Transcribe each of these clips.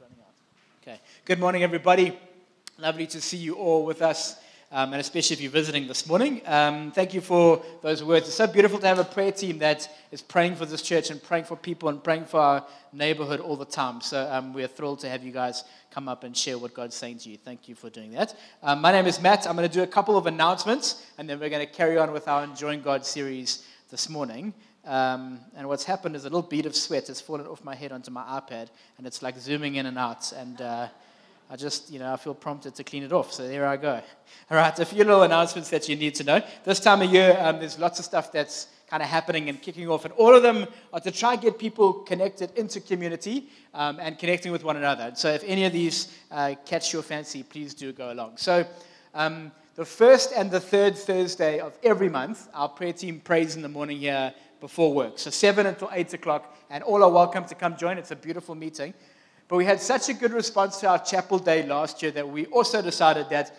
running out. Okay. Good morning, everybody. Lovely to see you all with us, um, and especially if you're visiting this morning. Um, thank you for those words. It's so beautiful to have a prayer team that is praying for this church and praying for people and praying for our neighborhood all the time. So um, we're thrilled to have you guys come up and share what God's saying to you. Thank you for doing that. Um, my name is Matt. I'm going to do a couple of announcements, and then we're going to carry on with our Enjoying God series this morning. Um, and what's happened is a little bead of sweat has fallen off my head onto my iPad, and it's like zooming in and out. And uh, I just, you know, I feel prompted to clean it off. So there I go. All right, a few little announcements that you need to know. This time of year, um, there's lots of stuff that's kind of happening and kicking off, and all of them are to try and get people connected into community um, and connecting with one another. So if any of these uh, catch your fancy, please do go along. So. Um, the first and the third Thursday of every month, our prayer team prays in the morning here before work. So 7 until 8 o'clock, and all are welcome to come join. It's a beautiful meeting. But we had such a good response to our chapel day last year that we also decided that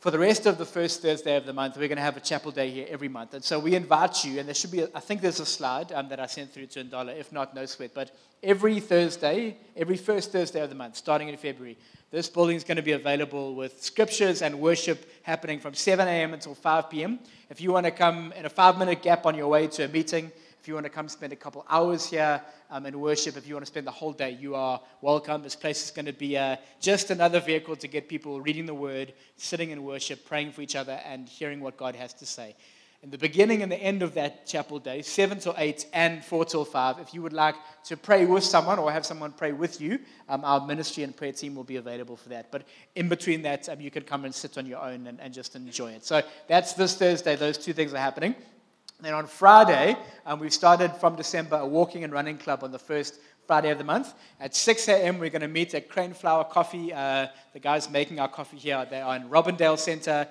for the rest of the first Thursday of the month, we're going to have a chapel day here every month. And so we invite you, and there should be, a, I think there's a slide um, that I sent through to Ndala. If not, no sweat. But every Thursday, every first Thursday of the month, starting in February, this building is going to be available with scriptures and worship happening from 7 a.m. until 5 p.m. If you want to come in a five minute gap on your way to a meeting, if you want to come spend a couple hours here um, and worship, if you want to spend the whole day, you are welcome. This place is going to be uh, just another vehicle to get people reading the word, sitting in worship, praying for each other, and hearing what God has to say. In the beginning and the end of that chapel day, 7 till 8 and 4 till 5, if you would like to pray with someone or have someone pray with you, um, our ministry and prayer team will be available for that. But in between that, um, you can come and sit on your own and, and just enjoy it. So that's this Thursday. Those two things are happening. Then on Friday, um, we've started from December a walking and running club on the first Friday of the month. At 6 a.m., we're going to meet at Crane Flower Coffee. Uh, the guys making our coffee here, they are in Robindale Center,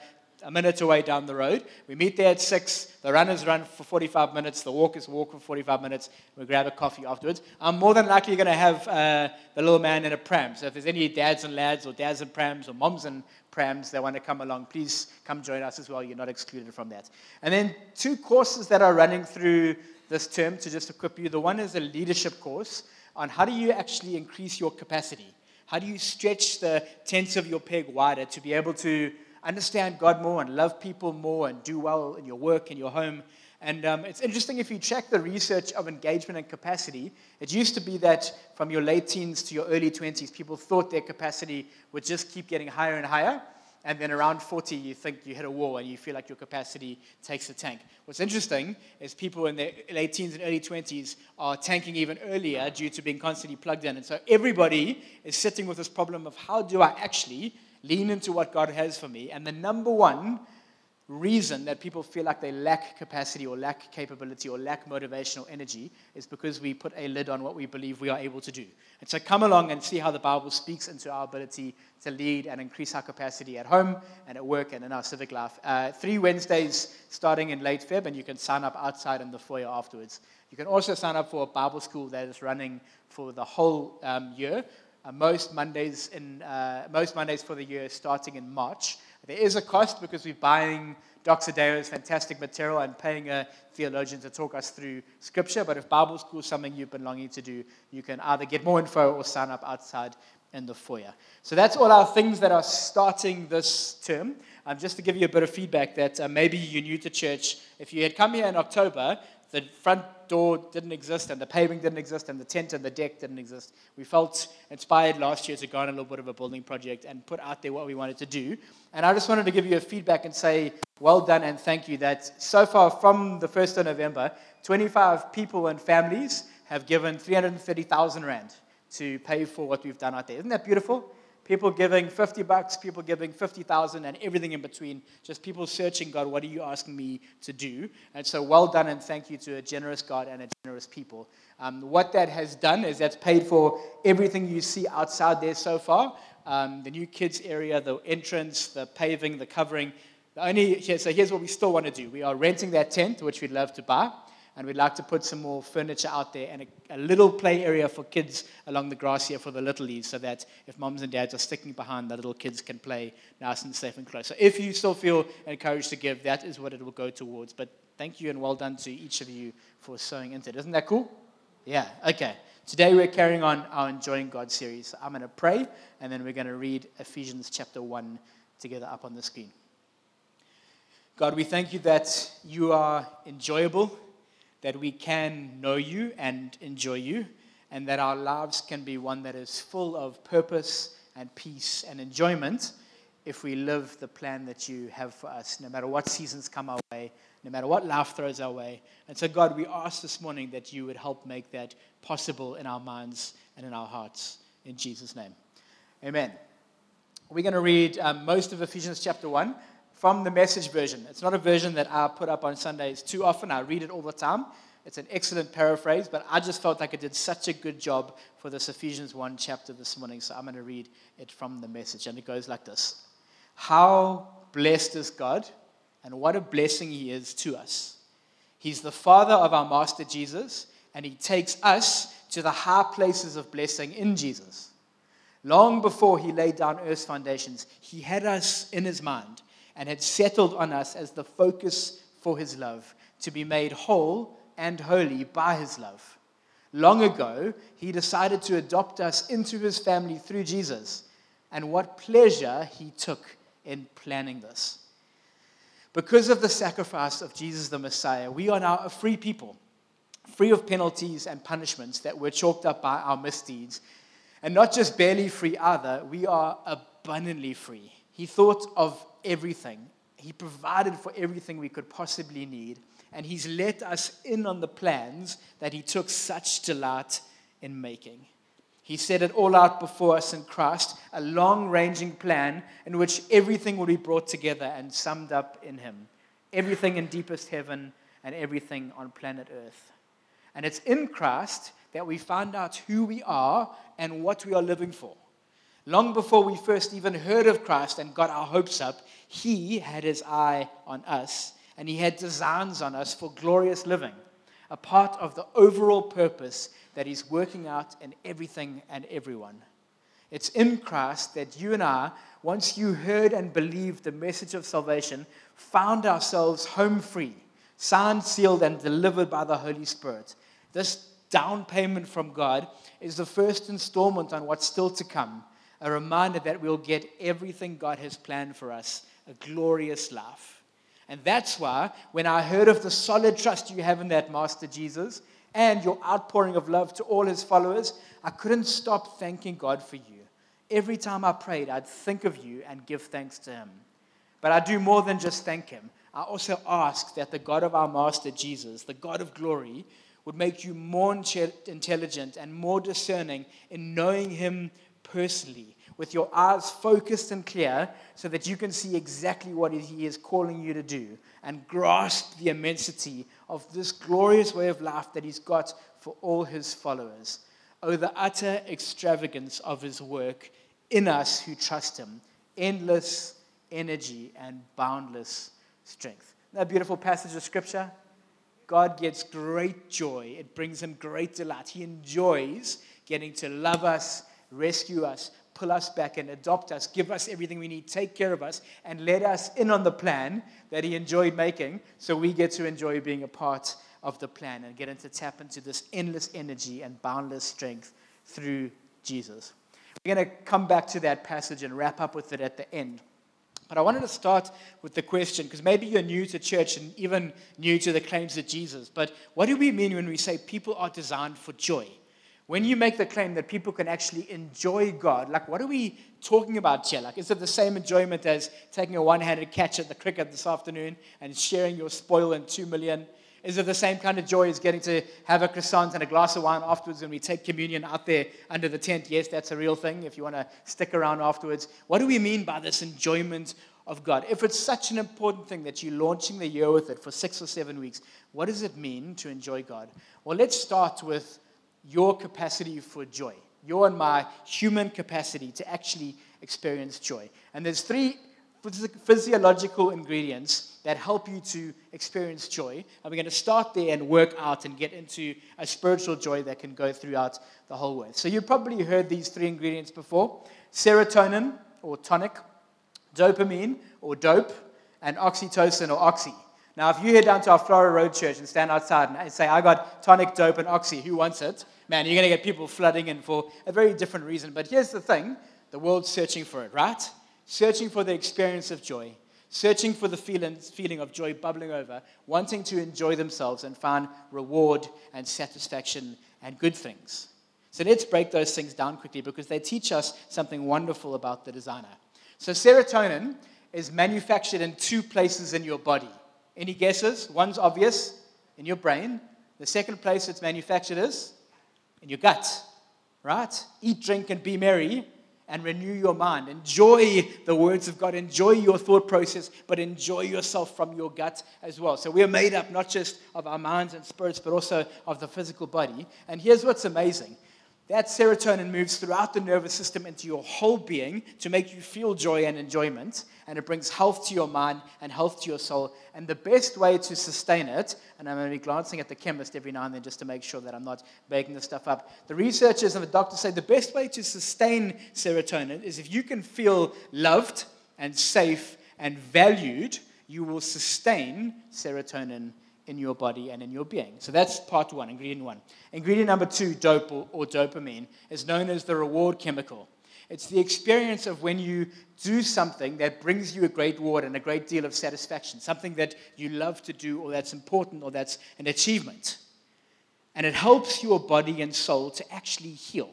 a minute away down the road. We meet there at 6. The runners run for 45 minutes. The walkers walk for 45 minutes. We grab a coffee afterwards. I'm more than likely going to have uh, the little man in a pram. So if there's any dads and lads or dads and prams or moms and prams that want to come along, please come join us as well. You're not excluded from that. And then two courses that are running through this term to just equip you. The one is a leadership course on how do you actually increase your capacity? How do you stretch the tents of your peg wider to be able to understand God more and love people more and do well in your work and your home? And um, it's interesting if you check the research of engagement and capacity, it used to be that from your late teens to your early 20s, people thought their capacity would just keep getting higher and higher. And then around 40, you think you hit a wall and you feel like your capacity takes a tank. What's interesting is people in their late teens and early 20s are tanking even earlier due to being constantly plugged in. And so everybody is sitting with this problem of how do I actually lean into what God has for me? And the number one reason that people feel like they lack capacity or lack capability or lack motivational energy is because we put a lid on what we believe we are able to do. And so come along and see how the Bible speaks into our ability to lead and increase our capacity at home and at work and in our civic life. Uh, three Wednesdays starting in late Feb, and you can sign up outside in the foyer afterwards. You can also sign up for a Bible school that is running for the whole um, year. Uh, most Mondays in uh, most Mondays for the year starting in March. There is a cost because we're buying. Dayo's fantastic material and paying a theologian to talk us through scripture. But if Bible school is something you've been longing to do, you can either get more info or sign up outside in the foyer. So that's all our things that are starting this term. Um, just to give you a bit of feedback that uh, maybe you're new to church. If you had come here in October, the front door didn't exist, and the paving didn't exist, and the tent and the deck didn't exist. We felt inspired last year to go on a little bit of a building project and put out there what we wanted to do. And I just wanted to give you a feedback and say, well done and thank you that so far from the 1st of November, 25 people and families have given 330,000 Rand to pay for what we've done out there. Isn't that beautiful? People giving 50 bucks, people giving 50,000, and everything in between. Just people searching, God, what are you asking me to do? And so, well done and thank you to a generous God and a generous people. Um, what that has done is that's paid for everything you see outside there so far um, the new kids area, the entrance, the paving, the covering. The only, so here's what we still want to do we are renting that tent, which we'd love to buy and we'd like to put some more furniture out there and a, a, little play area for kids along the grass here for the littlies so that if moms and dads are sticking behind, the little kids can play nice and safe and close. So if you still feel encouraged to give, that is what it will go towards. But thank you and well done to each of you for sowing into it. Isn't that cool? Yeah, okay. Today we're carrying on our Enjoying God series. I'm going to pray and then we're going to read Ephesians chapter 1 together up on the screen. God, we thank you that you are enjoyable, that we can know you and enjoy you, and that our lives can be one that is full of purpose and peace and enjoyment if we live the plan that you have for us, no matter what seasons come our way, no matter what life throws our way. And so, God, we ask this morning that you would help make that possible in our minds and in our hearts. In Jesus' name. Amen. We're going to read um, most of Ephesians chapter 1 from the message version. It's not a version that I put up on Sundays too often. I read it all the time. It's an excellent paraphrase, but I just felt like it did such a good job for this Ephesians 1 chapter this morning, so I'm going to read it from the message. And it goes like this how blessed is God, and what a blessing He is to us. He's the Father of our Master Jesus, and He takes us to the high places of blessing in Jesus. Long before He laid down earth's foundations, He had us in His mind and had settled on us as the focus for His love, to be made whole and holy by His love. Long ago, He decided to adopt us into His family through Jesus, and what pleasure He took in planning this. Because of the sacrifice of Jesus the Messiah, we are now a free people, free of penalties and punishments that were chalked up by our misdeeds. And not just barely free either, we are abundantly free. He thought of everything, He provided for everything we could possibly need, and He's let us in on the plans that He took such delight in making. He set it all out before us in Christ, a long ranging plan in which everything will be brought together and summed up in Him. Everything in deepest heaven and everything on planet Earth. And it's in Christ that we find out who we are and what we are living for. Long before we first even heard of Christ and got our hopes up, He had His eye on us and He had designs on us for glorious living, a part of the overall purpose that He's working out in everything and everyone. It's in Christ that you and I, once you heard and believed the message of salvation, found ourselves home free, signed, sealed, and delivered by the Holy Spirit. This down payment from God is the first installment on what's still to come, a reminder that we'll get everything God has planned for us, a glorious life. And that's why, when I heard of the solid trust you have in that Master Jesus, and your outpouring of love to all his followers, I couldn't stop thanking God for you. Every time I prayed, I'd think of you and give thanks to him. But I do more than just thank him. I also ask that the God of our Master Jesus, the God of glory, would make you more intelligent and more discerning in knowing him personally with your eyes focused and clear so that you can see exactly what He is calling you to do and grasp the immensity of this glorious way of life that He's got for all His followers. Oh, the utter extravagance of His work in us who trust Him. Endless energy and boundless strength. That beautiful passage of Scripture. God gets great joy. It brings him great delight. He enjoys getting to love us, rescue us, pull us back and adopt us, give us everything we need, take care of us, and let us in on the plan that He enjoyed making so we get to enjoy being a part of the plan and get to tap into this endless energy and boundless strength through Jesus. We're going to come back to that passage and wrap up with it at the end. But I wanted to start with the question because maybe you're new to church and even new to the claims of Jesus. But what do we mean when we say people are designed for joy? When you make the claim that people can actually enjoy God, like what are we talking about here? Like, is it the same enjoyment as taking a one handed catch at the cricket this afternoon and sharing your spoil in two million? Is it the same kind of joy as getting to have a croissant and a glass of wine afterwards when we take communion out there under the tent? Yes, that's a real thing if you want to stick around afterwards. What do we mean by this enjoyment of God? If it's such an important thing that you're launching the year with it for six or seven weeks, what does it mean to enjoy God? Well, let's start with your capacity for joy, your and my human capacity to actually experience joy. And there's three physiological ingredients that help you to experience joy. And we're going to start there and work out and get into a spiritual joy that can go throughout the whole way. So you've probably heard these three ingredients before serotonin or tonic, dopamine or dope, and oxytocin or oxy. Now, if you head down to our Flora Road church and stand outside and say, I got tonic, dope, and oxy, who wants it? Man, you're going to get people flooding in for a very different reason. But here's the thing the world's searching for it, right? Searching for the experience of joy, searching for the feeling, feeling of joy bubbling over, wanting to enjoy themselves and find reward and satisfaction and good things. So let's break those things down quickly because they teach us something wonderful about the designer. So, serotonin is manufactured in two places in your body. Any guesses? One's obvious in your brain. The second place it's manufactured is in your gut, right? Eat, drink, and be merry and renew your mind. Enjoy the words of God. Enjoy your thought process, but enjoy yourself from your gut as well. So we are made up not just of our minds and spirits, but also of the physical body. And here's what's amazing that serotonin moves throughout the nervous system into your whole being to make you feel joy and enjoyment. And it brings health to your mind and health to your soul. And the best way to sustain it, and I'm going to be glancing at the chemist every now and then just to make sure that I'm not making this stuff up. The researchers and the doctors say the best way to sustain serotonin is if you can feel loved and safe and valued, you will sustain serotonin in your body and in your being. So that's part one, ingredient one. Ingredient number two, dope or, or, dopamine, is known as the reward chemical. It's the experience of when you do something that brings you a great reward and a great deal of satisfaction, something that you love to do or that's important or that's an achievement. And it helps your body and soul to actually heal.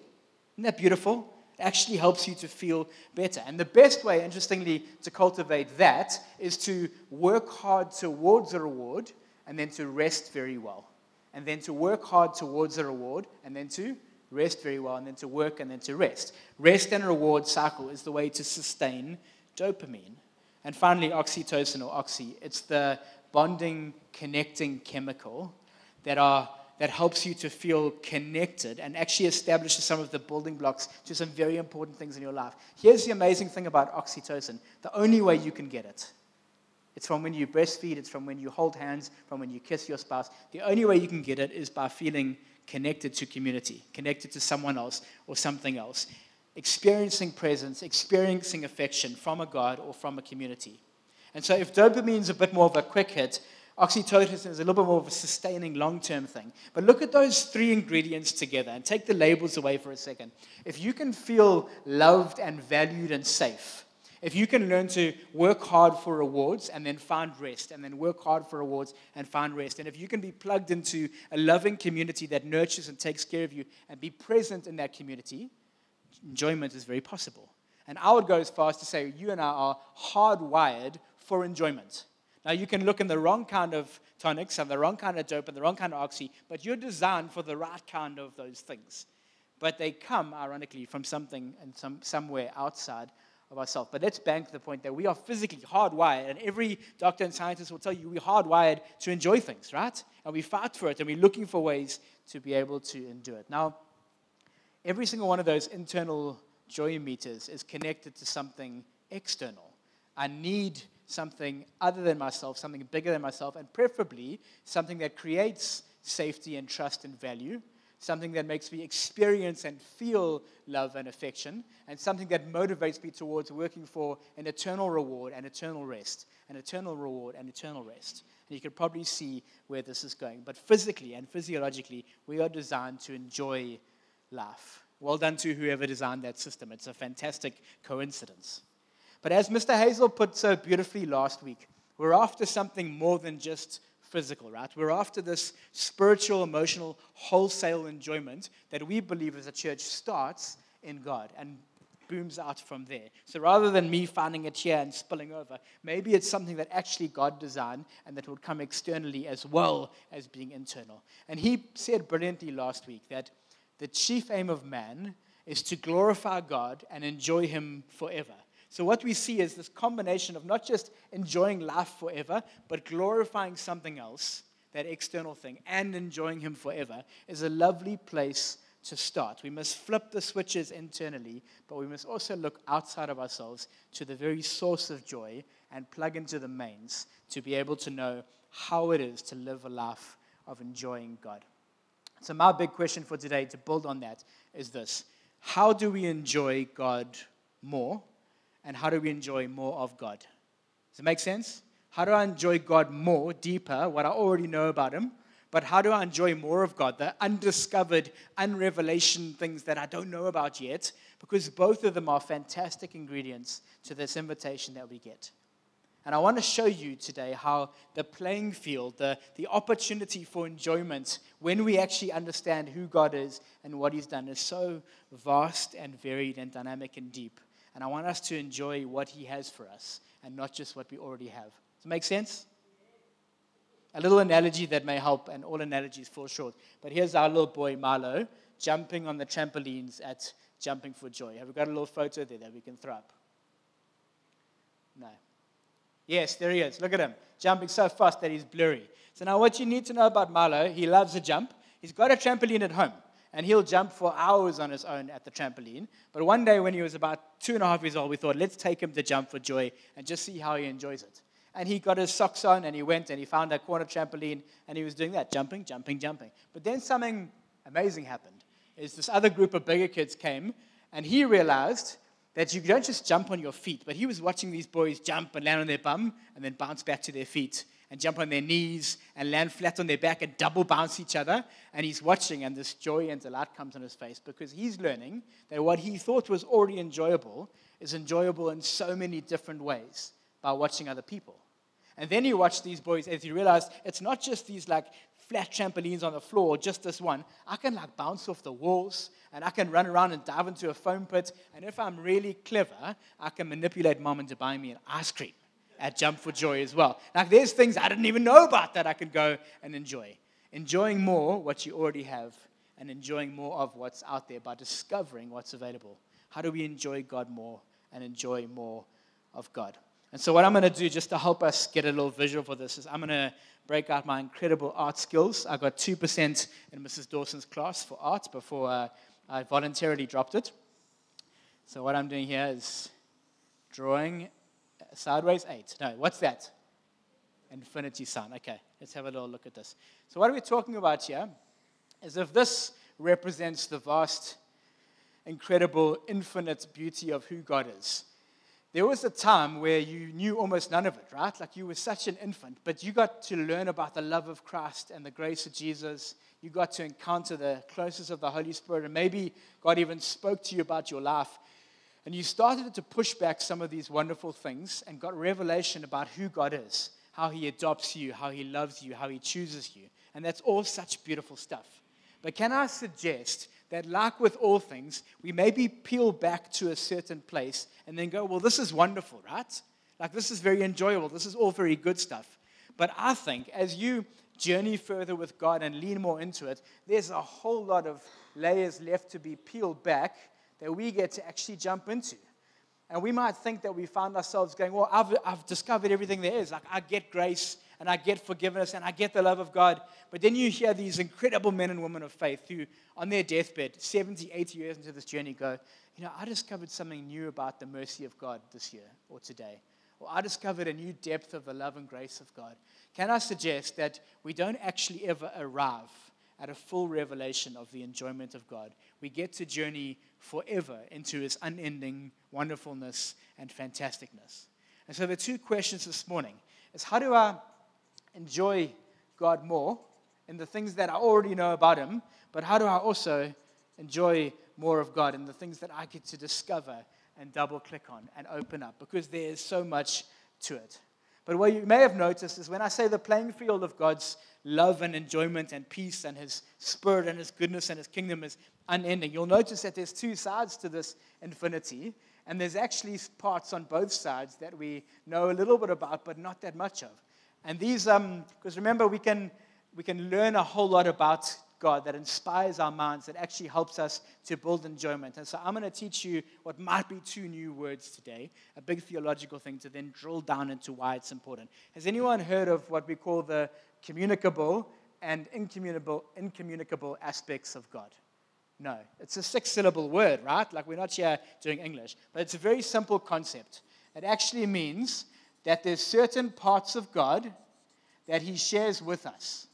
Isn't that beautiful? It actually helps you to feel better. And the best way, interestingly, to cultivate that is to work hard towards a reward and then to rest very well, and then to work hard towards a reward, and then to rest very well, and then to work, and then to rest. Rest and reward cycle is the way to sustain dopamine. And finally, oxytocin or oxy. It's the bonding, connecting chemical that are that helps you to feel connected and actually establishes some of the building blocks to some very important things in your life. Here's the amazing thing about oxytocin the only way you can get it it's from when you breastfeed, it's from when you hold hands, from when you kiss your spouse. The only way you can get it is by feeling connected to community, connected to someone else or something else, experiencing presence, experiencing affection from a God or from a community. And so, if dopamine is a bit more of a quick hit, oxytocin is a little bit more of a sustaining long term thing. But look at those three ingredients together and take the labels away for a second. If you can feel loved and valued and safe, if you can learn to work hard for rewards and then find rest, and then work hard for rewards and find rest, and if you can be plugged into a loving community that nurtures and takes care of you and be present in that community, enjoyment is very possible. And I would go as far as to say you and I are hardwired for enjoyment. Now, you can look in the wrong kind of tonics and the wrong kind of dope and the wrong kind of oxy, but you're designed for the right kind of those things. But they come, ironically, from something and some, somewhere outside of ourselves. But let's bank the point that we are physically hardwired, and every doctor and scientist will tell you we're hardwired to enjoy things, right? And we fight for it, and we're looking for ways to be able to endure it. Now, every single one of those internal joy meters is connected to something external. I need something other than myself, something bigger than myself, and preferably something that creates safety and trust and value something that makes me experience and feel love and affection, and something that motivates me towards working for an eternal reward and eternal rest, an eternal reward and eternal rest. And you can probably see where this is going. But physically and physiologically, we are designed to enjoy life. Well done to whoever designed that system. It's a fantastic coincidence. But as Mr. Hazel put so beautifully last week, we're after something more than just physical, right? We're after this spiritual, emotional, wholesale enjoyment that we believe as a church starts in God and booms out from there. So rather than me finding it here and spilling over, maybe it's something that actually God designed and that would come externally as well as being internal. And he said brilliantly last week that the chief aim of man is to glorify God and enjoy him forever. So, what we see is this combination of not just enjoying life forever, but glorifying something else, that external thing, and enjoying Him forever, is a lovely place to start. We must flip the switches internally, but we must also look outside of ourselves to the very source of joy and plug into the mains to be able to know how it is to live a life of enjoying God. So, my big question for today, to build on that, is this How do we enjoy God more? And how do we enjoy more of God? Does it make sense? How do I enjoy God more, deeper, what I already know about Him? But how do I enjoy more of God, the undiscovered, unrevelation things that I don't know about yet? Because both of them are fantastic ingredients to this invitation that we get. And I want to show you today how the playing field, the, the opportunity for enjoyment, when we actually understand who God is and what He's done, is so vast and varied and dynamic and deep. And I want us to enjoy what He has for us and not just what we already have. Does it make sense? A little analogy that may help, and all analogies fall short. But here's our little boy, Milo, jumping on the trampolines at Jumping for Joy. Have we got a little photo there that we can throw up? No. Yes, there he is. Look at him, jumping so fast that he's blurry. So, now what you need to know about Milo, he loves a jump. He's got a trampoline at home, and he'll jump for hours on his own at the trampoline. But one day, when he was about two and a half years old, we thought, let's take him to Jump for Joy and just see how he enjoys it. And he got his socks on, and he went and he found a corner trampoline, and he was doing that, jumping, jumping, jumping. But then something amazing happened. Is this other group of bigger kids came, and he realized that you don't just jump on your feet, but he was watching these boys jump and land on their bum and then bounce back to their feet and jump on their knees and land flat on their back and double bounce each other. And he's watching, and this joy and delight comes on his face because he's learning that what he thought was already enjoyable is enjoyable in so many different ways by watching other people. And then you watch these boys as you realize it's not just these like flat trampolines on the floor, just this one. I can like bounce off the walls and I can run around and dive into a foam pit. And if I'm really clever, I can manipulate mom into buying me an ice cream at Jump for Joy as well. Like there's things I didn't even know about that I could go and enjoy. Enjoying more what you already have and enjoying more of what's out there by discovering what's available. How do we enjoy God more and enjoy more of God? And so, what I'm going to do just to help us get a little visual for this is I'm going to break out my incredible art skills. I got 2% in Mrs. Dawson's class for art before uh, I voluntarily dropped it. So what I'm doing here is drawing sideways eight. No, what's that? Infinity sign. Okay, let's have a little look at this. So what we're we talking about here? Is if this represents the vast, incredible, infinite beauty of who God is there was a time where you knew almost none of it, right? Like you were such an infant, but you got to learn about the love of Christ and the grace of Jesus. You got to encounter the closeness of the Holy Spirit, and maybe God even spoke to you about your life. And you started to push back some of these wonderful things and got revelation about who God is, how He adopts you, how He loves you, how He chooses you. And that's all such beautiful stuff. But can I suggest that, like with all things, we maybe peel back to a certain place and then go, well, this is wonderful, right? Like, this is very enjoyable. This is all very good stuff. But I think as you journey further with God and lean more into it, there's a whole lot of layers left to be peeled back that we get to actually jump into. And we might think that we found ourselves going, Well, I've, I've discovered everything there is. Like, I get grace and I get forgiveness and I get the love of God. But then you hear these incredible men and women of faith who, on their deathbed, 70, 80 years into this journey, go, You know, I discovered something new about the mercy of God this year or today. Or I discovered a new depth of the love and grace of God. Can I suggest that we don't actually ever arrive at a full revelation of the enjoyment of God? We get to journey forever into his unending wonderfulness and fantasticness. And so the two questions this morning is how do I enjoy God more in the things that I already know about Him, but how do I also enjoy more of God in the things that I get to discover and double click on and open up? Because there is so much to it. But what you may have noticed is when I say the playing field of God's love and enjoyment and peace and His spirit and His goodness and His kingdom is unending, you'll notice that there's two sides to this infinity. And there's actually parts on both sides that we know a little bit about, but not that much of. And these, because um, remember, we can, we can learn a whole lot about God that inspires our minds, that actually helps us to build enjoyment. And so I'm going to teach you what might be two new words today, a big theological thing to then drill down into why it's important. Has anyone heard of what we call the communicable and incommunicable, incommunicable aspects of God? No. It's a six syllable word, right? Like we're not here doing English, but it's a very simple concept. It actually means that there's certain parts of God that He shares with us.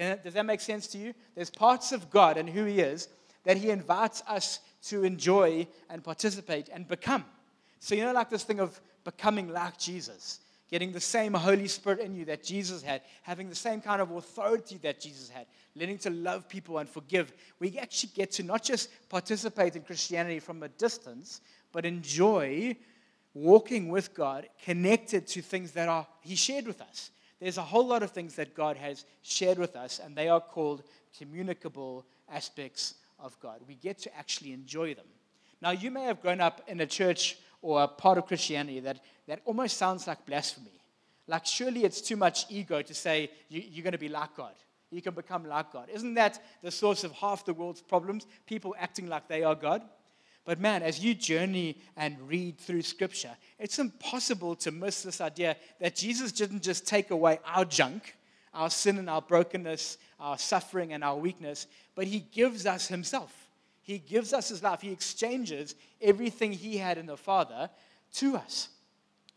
Can, does that make sense to you? There's parts of God and who He is that He invites us to enjoy and participate and become. So, you know, like this thing of becoming like Jesus. getting the same Holy Spirit in you that Jesus had, having the same kind of authority that Jesus had, learning to love people and forgive, we actually get to not just participate in Christianity from a distance, but enjoy walking with God, connected to things that are He shared with us. There's a whole lot of things that God has shared with us, and they are called communicable aspects of God. We get to actually enjoy them. Now, you may have grown up in a church or a part of Christianity that, that almost sounds like blasphemy. Like, surely it's too much ego to say you, you're going to be like God. You can become like God. Isn't that the source of half the world's problems? People acting like they are God? But man, as you journey and read through Scripture, it's impossible to miss this idea that Jesus didn't just take away our junk, our sin and our brokenness, our suffering and our weakness, but He gives us Himself. He gives us his life. He exchanges everything he had in the Father to us.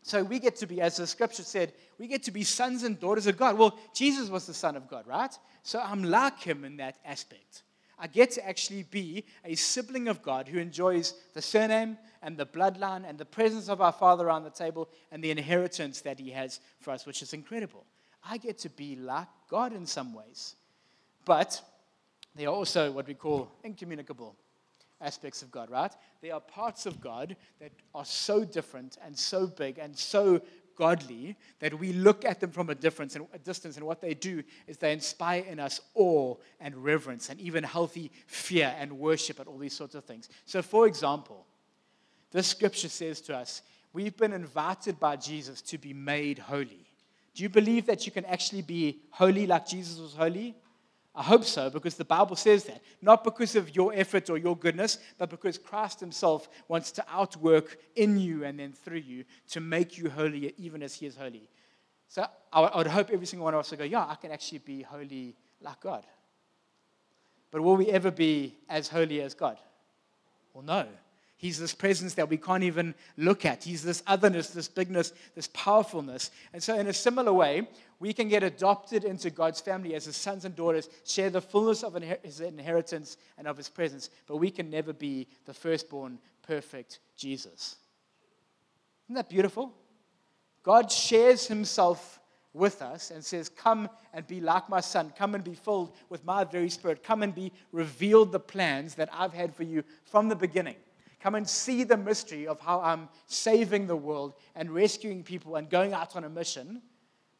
So we get to be, as the scripture said, we get to be sons and daughters of God. Well, Jesus was the Son of God, right? So I'm like him in that aspect. I get to actually be a sibling of God who enjoys the surname and the bloodline and the presence of our Father around the table and the inheritance that He has for us, which is incredible. I get to be like God in some ways. But they are also what we call incommunicable aspects of God, right? They are parts of God that are so different and so big and so godly that we look at them from a difference and a distance, and what they do is they inspire in us awe and reverence and even healthy fear and worship and all these sorts of things. So, for example, this scripture says to us, we've been invited by Jesus to be made holy. Do you believe that you can actually be holy like Jesus was holy? I hope so, because the Bible says that. Not because of your effort or your goodness, but because Christ Himself wants to outwork in you and then through you to make you holy, even as He is holy. So I would hope every single one of us would go, Yeah, I can actually be holy like God. But will we ever be as holy as God? Well, no. He's this presence that we can't even look at. He's this otherness, this bigness, this powerfulness. And so, in a similar way, we can get adopted into God's family as his sons and daughters, share the fullness of his inheritance and of his presence, but we can never be the firstborn, perfect Jesus. Isn't that beautiful? God shares himself with us and says, Come and be like my son. Come and be filled with my very spirit. Come and be revealed the plans that I've had for you from the beginning. Come and see the mystery of how I'm saving the world and rescuing people and going out on a mission.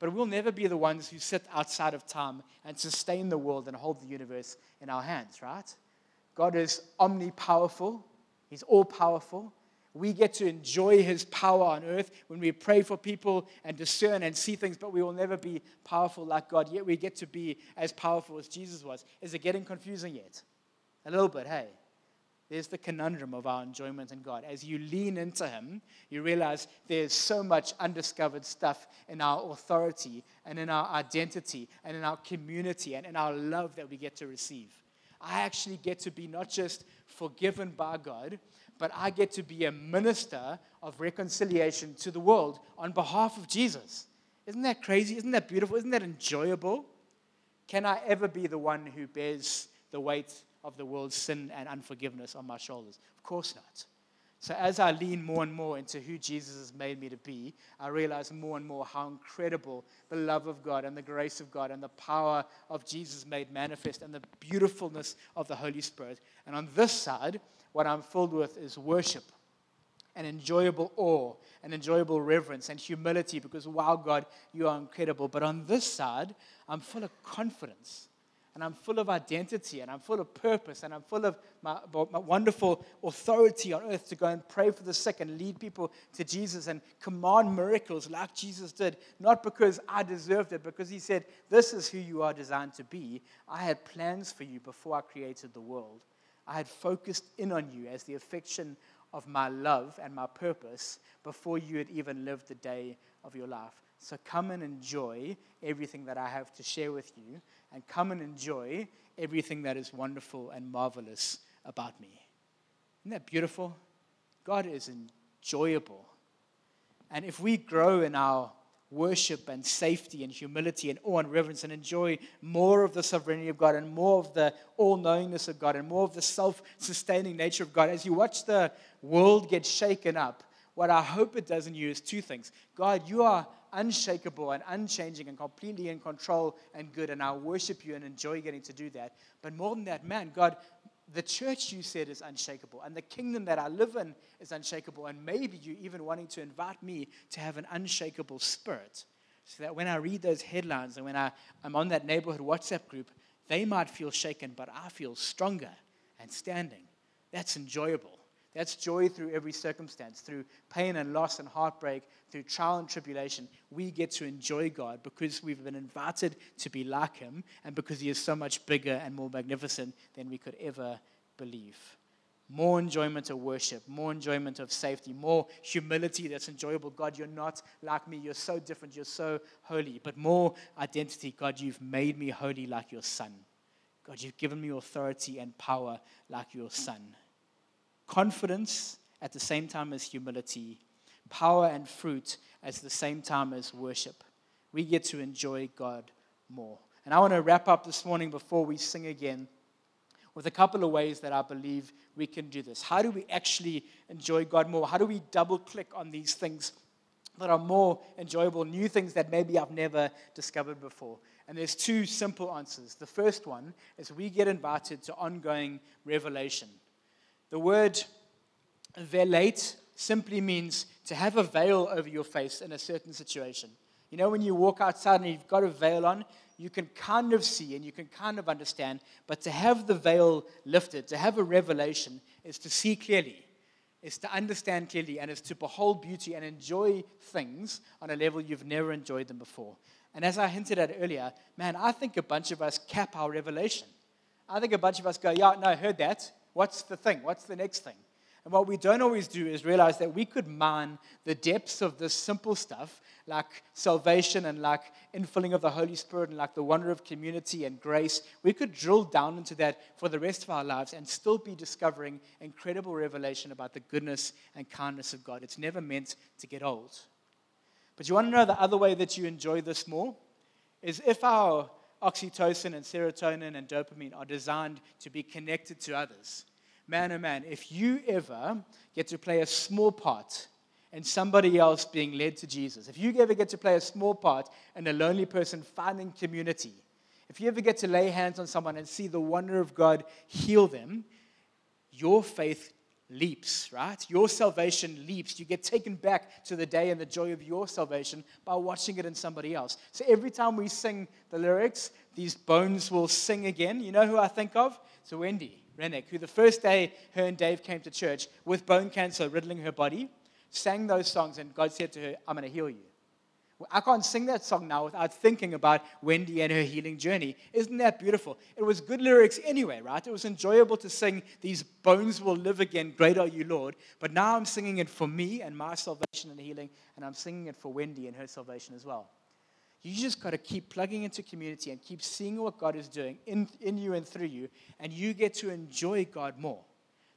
But we'll never be the ones who sit outside of time and sustain the world and hold the universe in our hands, right? God is omnipowerful, He's all powerful. We get to enjoy His power on earth when we pray for people and discern and see things, but we will never be powerful like God. Yet we get to be as powerful as Jesus was. Is it getting confusing yet? A little bit, hey? There's the conundrum of our enjoyment in God. As you lean into Him, you realize there's so much undiscovered stuff in our authority and in our identity and in our community and in our love that we get to receive. I actually get to be not just forgiven by God, but I get to be a minister of reconciliation to the world on behalf of Jesus. Isn't that crazy? Isn't that beautiful? Isn't that enjoyable? Can I ever be the one who bears the weight of the world's sin and unforgiveness on my shoulders? Of course not. So, as I lean more and more into who Jesus has made me to be, I realize more and more how incredible the love of God and the grace of God and the power of Jesus made manifest and the beautifulness of the Holy Spirit. And on this side, what I'm filled with is worship and enjoyable awe and enjoyable reverence and humility because, wow, God, you are incredible. But on this side, I'm full of confidence and I'm full of identity and I'm full of purpose and I'm full of my, my, wonderful authority on earth to go and pray for the sick and lead people to Jesus and command miracles like Jesus did, not because I deserved it, because He said, This is who you are designed to be. I had plans for you before I created the world. I had focused in on you as the affection of my love and my purpose before you had even lived the day of your life. So come and enjoy everything that I have to share with you, and come and enjoy everything that is wonderful and marvelous about me. Isn't that beautiful? God is enjoyable. And if we grow in our worship and safety and humility and awe and reverence and enjoy more of the sovereignty of God and more of the all knowingness of God and more of the self sustaining nature of God, as you watch the world get shaken up, what I hope it does in you is two things. God, you are unshakable and unchanging and completely in control and good, and I worship you and enjoy getting to do that. But more than that, man, God, the church you said is unshakable, and the kingdom that I live in is unshakable, and maybe you even wanting to invite me to have an unshakable spirit. So that when I read those headlines and when I, I'm on that neighborhood WhatsApp group, they might feel shaken, but I feel stronger and standing. That's enjoyable. That's joy through every circumstance, through pain and loss and heartbreak, through trial and tribulation. We get to enjoy God because we've been invited to be like Him and because He is so much bigger and more magnificent than we could ever believe. More enjoyment of worship, more enjoyment of safety, more humility that's enjoyable. God, you're not like me. You're so different. You're so holy. But more identity. God, you've made me holy like your Son. God, you've given me authority and power like your Son confidence at the same time as humility, power and fruit at the same time as worship. We get to enjoy God more. And I want to wrap up this morning before we sing again with a couple of ways that I believe we can do this. How do we actually enjoy God more? How do we double click on these things that are more enjoyable, new things that maybe I've never discovered before? And there's two simple answers. The first one is we get invited to ongoing revelation. The word velate simply means to have a veil over your face in a certain situation. You know, when you walk outside and you've got a veil on, you can kind of see and you can kind of understand, but to have the veil lifted, to have a revelation, is to see clearly, is to understand clearly, and is to behold beauty and enjoy things on a level you've never enjoyed them before. And as I hinted at earlier, man, I think a bunch of us cap our revelation. I think a bunch of us go, yeah, no, I heard that. What's the thing? What's the next thing? And what we don't always do is realize that we could mine the depths of this simple stuff, like salvation and like infilling of the Holy Spirit and like the wonder of community and grace. We could drill down into that for the rest of our lives and still be discovering incredible revelation about the goodness and kindness of God. It's never meant to get old. But you want to know the other way that you enjoy this more? Is if our oxytocin and serotonin and dopamine are designed to be connected to others. Man, oh man, if you ever get to play a small part in somebody else being led to Jesus, if you ever get to play a small part in a lonely person finding community, if you ever get to lay hands on someone and see the wonder of God heal them, your faith leaps, right? Your salvation leaps. You get taken back to the day and the joy of your salvation by watching it in somebody else. So every time we sing the lyrics, these bones will sing again. You know who I think of? So Wendy Rennick, who the first day her and Dave came to church with bone cancer riddling her body, sang those songs, and God said to her, I'm going to heal you. I can't sing that song now without thinking about Wendy and her healing journey. Isn't that beautiful? It was good lyrics anyway, right? It was enjoyable to sing, These bones will live again, great are you, Lord. But now I'm singing it for me and my salvation and healing, and I'm singing it for Wendy and her salvation as well. You just got to keep plugging into community and keep seeing what God is doing in, in you and through you, and you get to enjoy God more.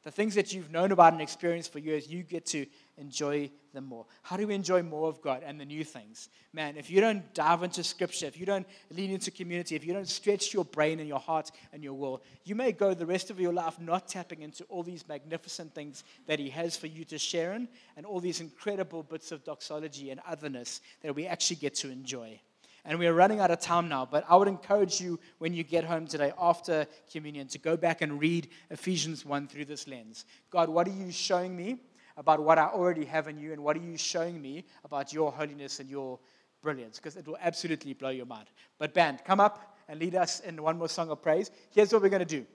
The things that you've known about and experienced for years, you get to enjoy them more. How do we enjoy more of God and the new things? Man, if you don't dive into scripture, if you don't lean into community, if you don't stretch your brain and your heart and your will, you may go the rest of your life not tapping into all these magnificent things that He has for you to share in and all these incredible bits of doxology and otherness that we actually get to enjoy. And we are running out of time now, but I would encourage you when you get home today after communion to go back and read Ephesians 1 through this lens. God, what are you showing me about what I already have in you, and what are you showing me about your holiness and your brilliance? Because it will absolutely blow your mind. But, band, come up and lead us in one more song of praise. Here's what we're going to do.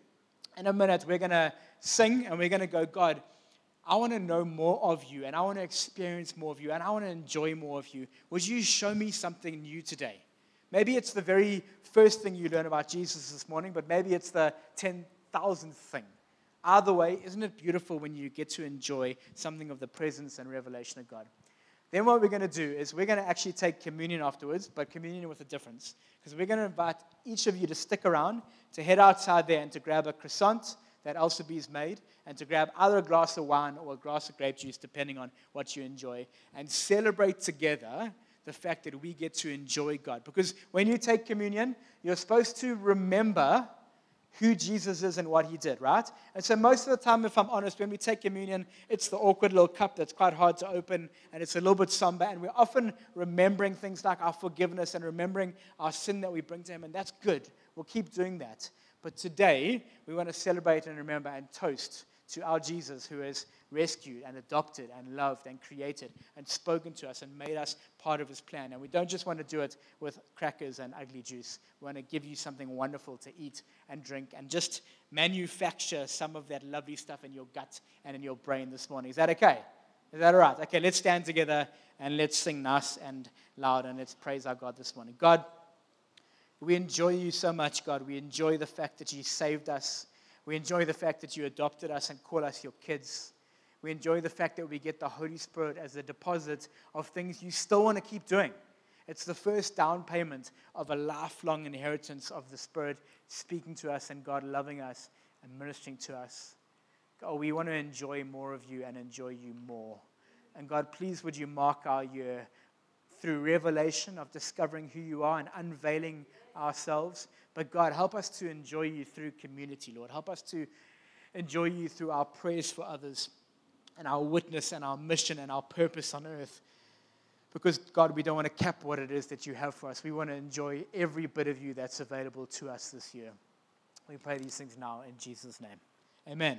In a minute, we're going to sing and we're going to go, God, I want to know more of you and I want to experience more of you and I want to enjoy more of you. Would you show me something new today? Maybe it's the very first thing you learn about Jesus this morning, but maybe it's the 10,000th thing. Either way, isn't it beautiful when you get to enjoy something of the presence and revelation of God? Then, what we're going to do is we're going to actually take communion afterwards, but communion with a difference. Because we're going to invite each of you to stick around, to head outside there and to grab a croissant that Elsabie's made, and to grab either a glass of wine or a glass of grape juice, depending on what you enjoy, and celebrate together the fact that we get to enjoy God. Because when you take communion, you're supposed to remember who Jesus is and what he did, right? And so, most of the time, if I'm honest, when we take communion, it's the awkward little cup that's quite hard to open and it's a little bit somber. And we're often remembering things like our forgiveness and remembering our sin that we bring to him. And that's good. We'll keep doing that. But today, we want to celebrate and remember and toast to our Jesus who has rescued and adopted and loved and created and spoken to us and made us part of his plan. And we don't just want to do it with crackers and ugly juice. We want to give you something wonderful to eat and drink and just manufacture some of that lovely stuff in your gut and in your brain this morning. Is that okay? Is that all right? Okay, let's stand together and let's sing nice and loud and let's praise our God this morning. God, we enjoy you so much, God. We enjoy the fact that you saved us. We enjoy the fact that you adopted us and call us your kids. We enjoy the fact that we get the Holy Spirit as a deposit of things you still want to keep doing. It's the first down payment of a lifelong inheritance of the Spirit speaking to us and God loving us and ministering to us. God, we want to enjoy more of you and enjoy you more. And God, please would you mark our year through revelation of discovering who you are and unveiling ourselves. But God, help us to enjoy you through community, Lord. Help us to enjoy you through our prayers for others and our witness and our mission and our purpose on earth. Because, God, we don't want to cap what it is that you have for us. We want to enjoy every bit of you that's available to us this year. We pray these things now in Jesus' name. Amen.